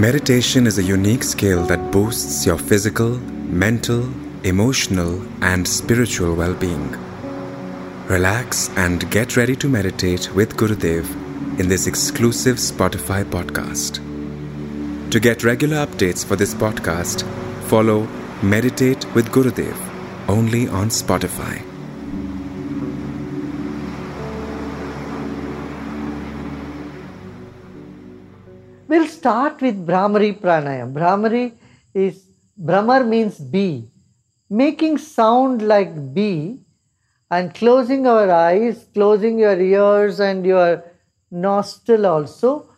Meditation is a unique skill that boosts your physical, mental, emotional, and spiritual well being. Relax and get ready to meditate with Gurudev in this exclusive Spotify podcast. To get regular updates for this podcast, follow Meditate with Gurudev only on Spotify. Start with Bhramari Pranayam. Bhramari is, Bhramar means bee. Making sound like bee and closing our eyes, closing your ears and your nostril also.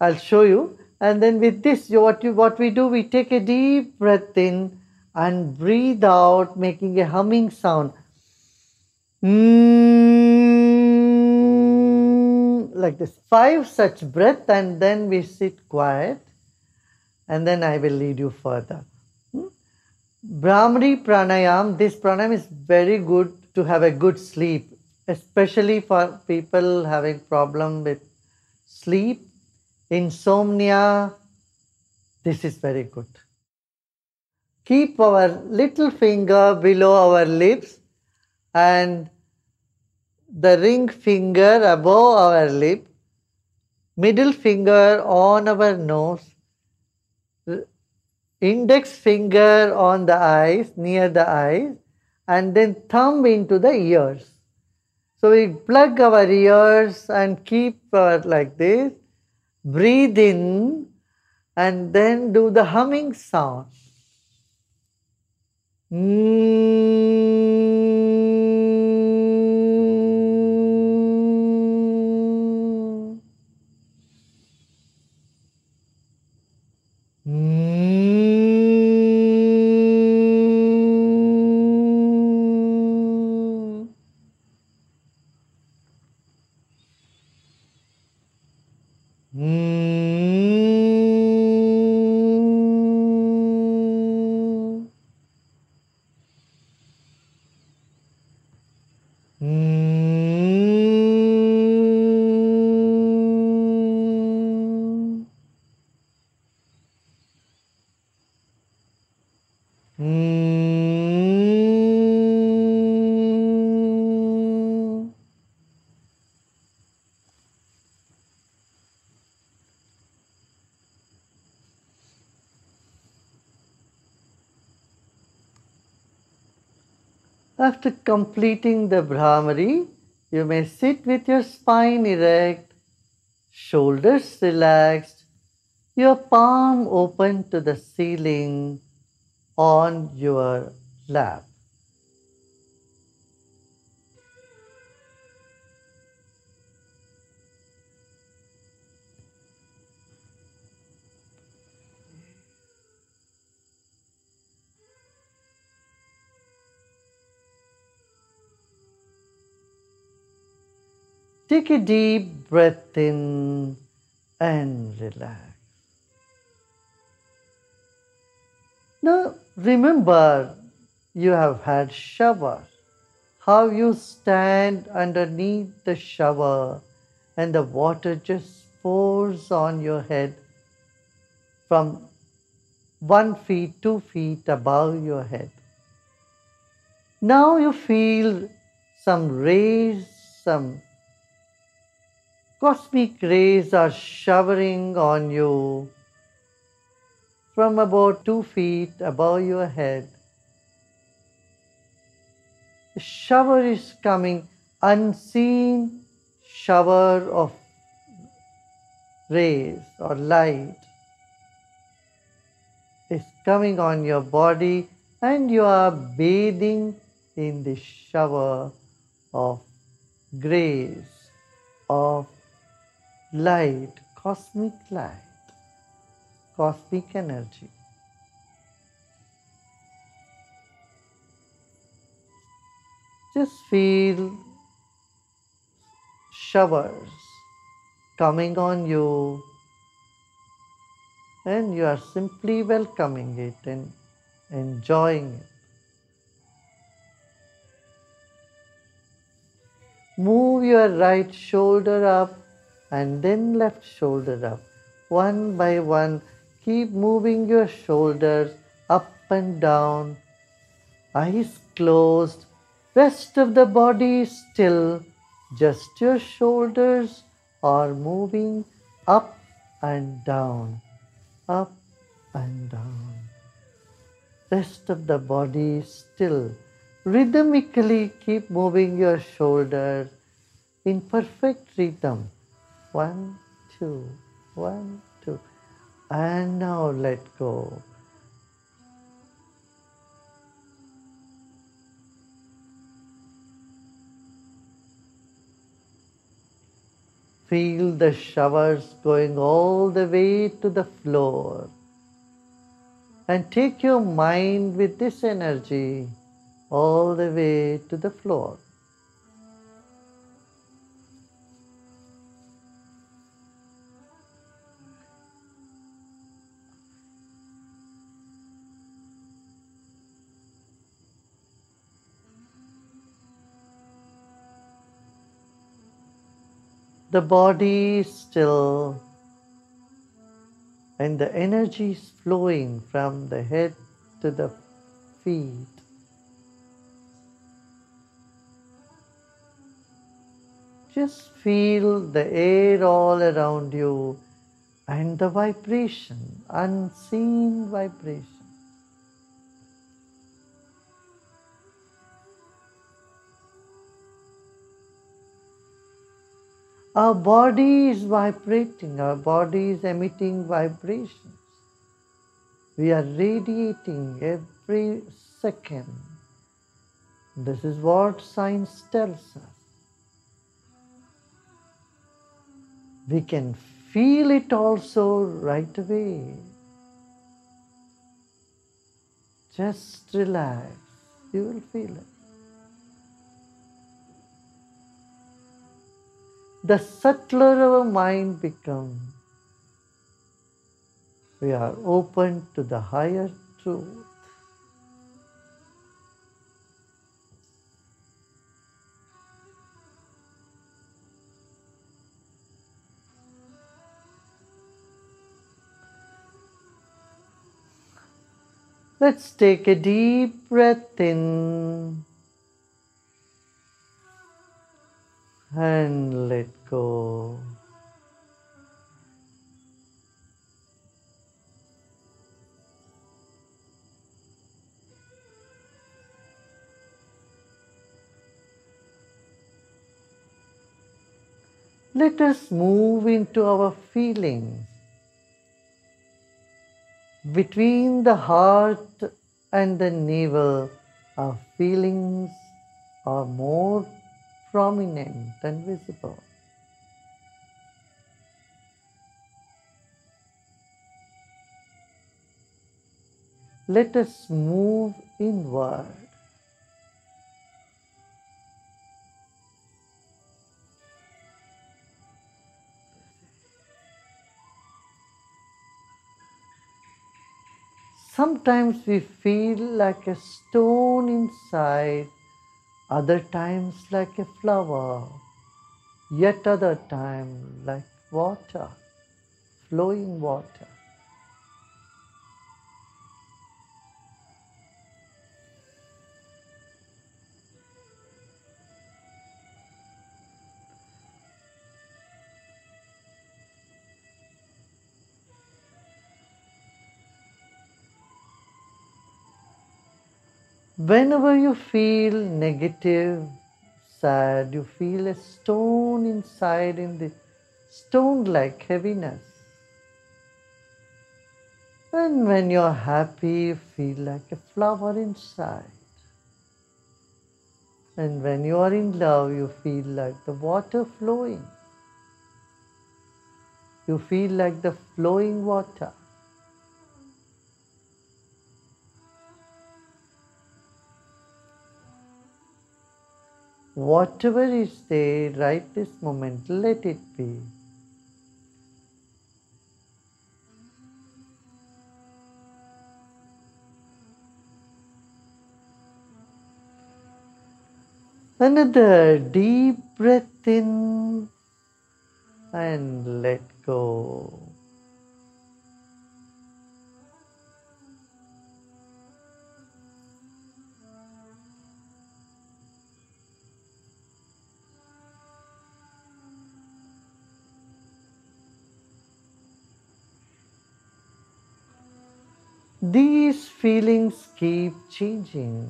I'll show you. And then with this, what, you, what we do, we take a deep breath in and breathe out, making a humming sound. Mm, like this. Five such breath, and then we sit quiet, and then I will lead you further. Hmm? Bhramari pranayam, this pranayam is very good to have a good sleep, especially for people having problem with sleep, insomnia. This is very good. Keep our little finger below our lips and the ring finger above our lip, middle finger on our nose, index finger on the eyes, near the eyes, and then thumb into the ears. So we plug our ears and keep our like this, breathe in, and then do the humming sound. Mm. After completing the Bhramari, you may sit with your spine erect, shoulders relaxed, your palm open to the ceiling on your lap. Take a deep breath in and relax. Now remember you have had shower. How you stand underneath the shower and the water just pours on your head from one feet, two feet above your head. Now you feel some rays, some cosmic rays are showering on you from about two feet above your head. The shower is coming, unseen shower of rays or light is coming on your body and you are bathing in the shower of grace, of light, cosmic light, cosmic energy. Just feel showers coming on you, and you are simply welcoming it and enjoying it. Move your right shoulder up and then left shoulder up. One by one, keep moving your shoulders up and down, eyes closed, rest of the body still, just your shoulders are moving up and down, up and down. Rest of the body still. Rhythmically keep moving your shoulders in perfect rhythm. One, two, one, two. And now let go. Feel the showers going all the way to the floor. And take your mind with this energy all the way to the floor. The body is still and the energy is flowing from the head to the feet. Just feel the air all around you and the vibration, unseen vibration. Our body is vibrating, our body is emitting vibrations. We are radiating every second. This is what science tells us. We can feel it also right away. Just relax, you will feel it. The subtler our mind becomes, we are open to the higher truth. Let's take a deep breath in. And let go. Let us move into our feelings. Between the heart and the navel, our feelings are more prominent and visible. Let us move inward. Sometimes we feel like a stone inside other times like a flower, yet other time like water, flowing water. Whenever you feel negative, sad, you feel a stone inside in the stone like heaviness. And when you're happy, you feel like a flower inside. And when you are in love, you feel like the water flowing. You feel like the flowing water. Whatever is there right this moment, let it be. Another deep breath in and let go. These feelings keep changing.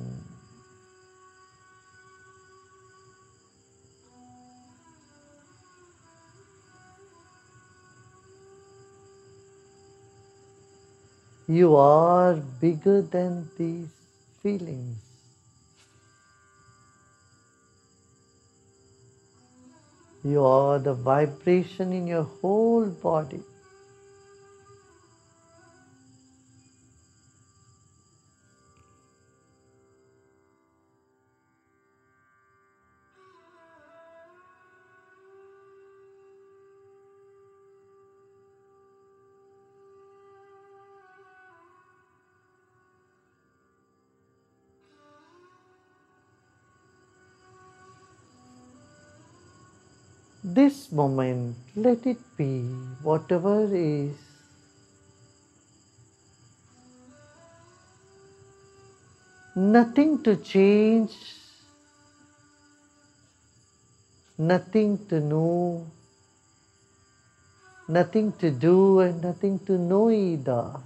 You are bigger than these feelings. You are the vibration in your whole body. This moment, let it be whatever is. Nothing to change, nothing to know, nothing to do, and nothing to know either.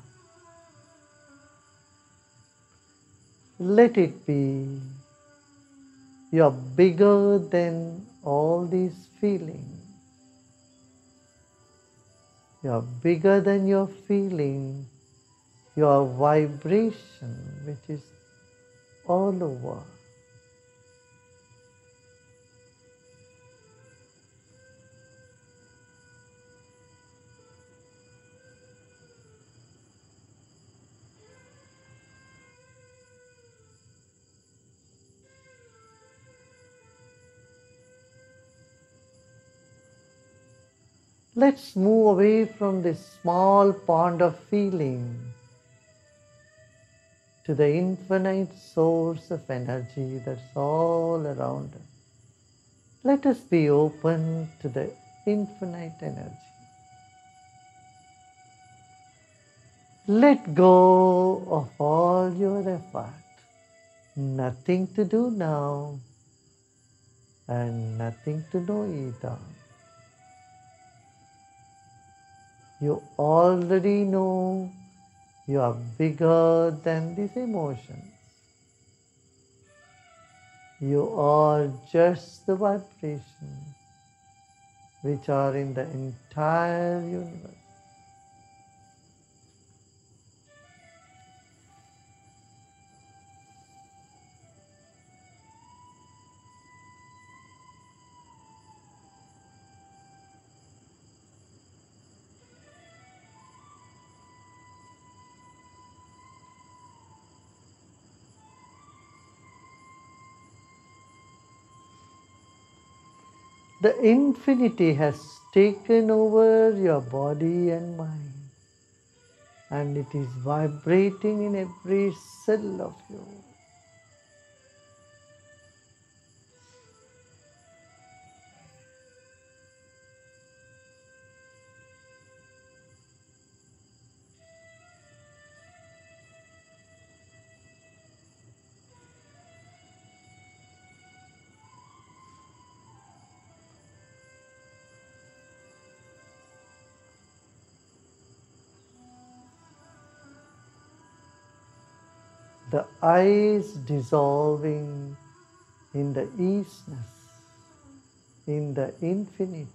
Let it be. You are bigger than all these feelings. You are bigger than your feeling, your vibration, which is all over. Let's move away from this small pond of feeling to the infinite source of energy that's all around us. Let us be open to the infinite energy. Let go of all your effort. Nothing to do now and nothing to know either. You already know you are bigger than these emotions. You are just the vibration which are in the entire universe. The infinity has taken over your body and mind, and it is vibrating in every cell of you. The eyes dissolving in the easiness, in the infinity.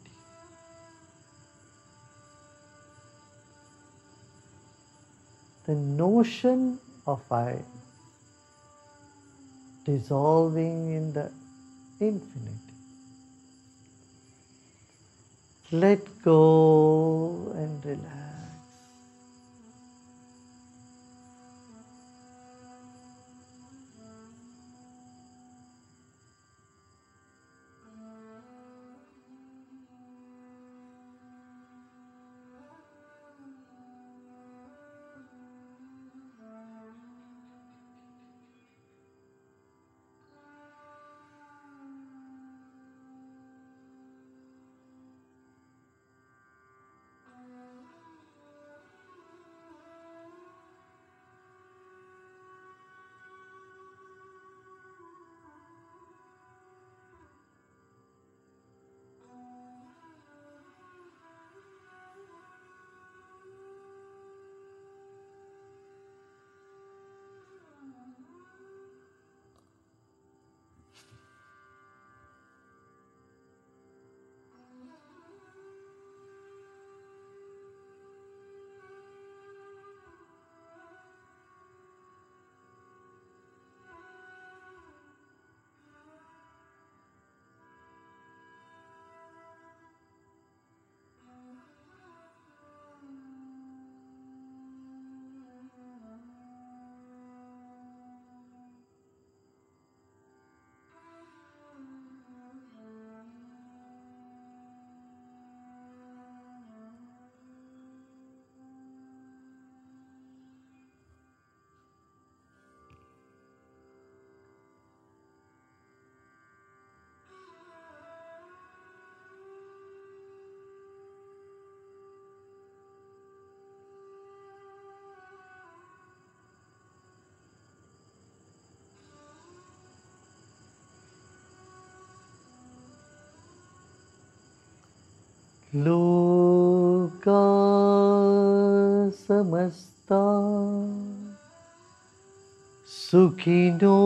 The notion of I dissolving in the infinity. Let go and relax. लोका समस्ता सुखिनो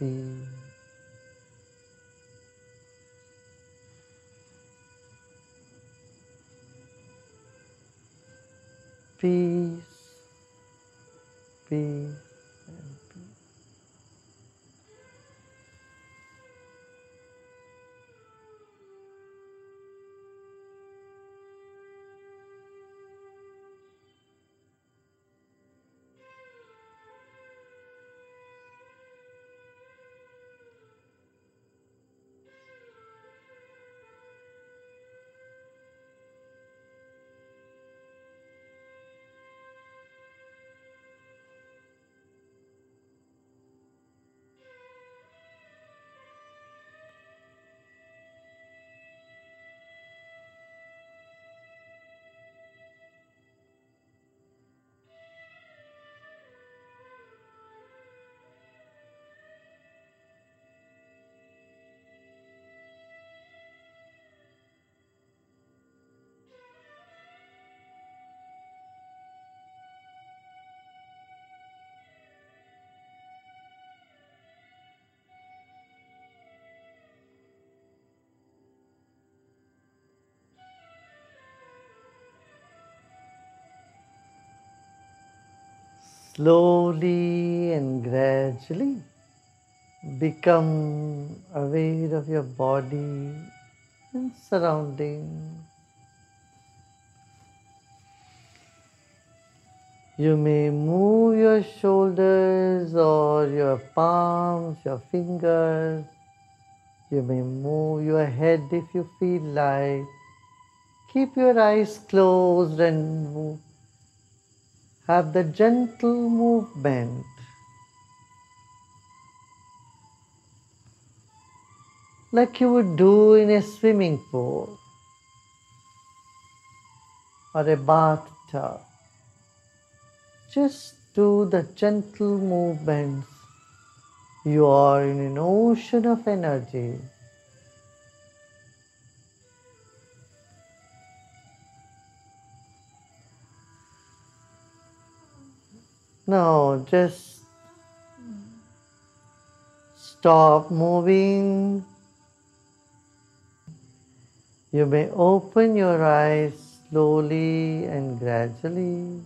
be slowly and gradually become aware of your body and surroundings. You may move your shoulders or your palms, your fingers. You may move your head if you feel like. Keep your eyes closed and move have the gentle movement. Like you would do in a swimming pool or a bathtub. Just do the gentle movements. You are in an ocean of energy. No, just stop moving. You may open your eyes slowly and gradually.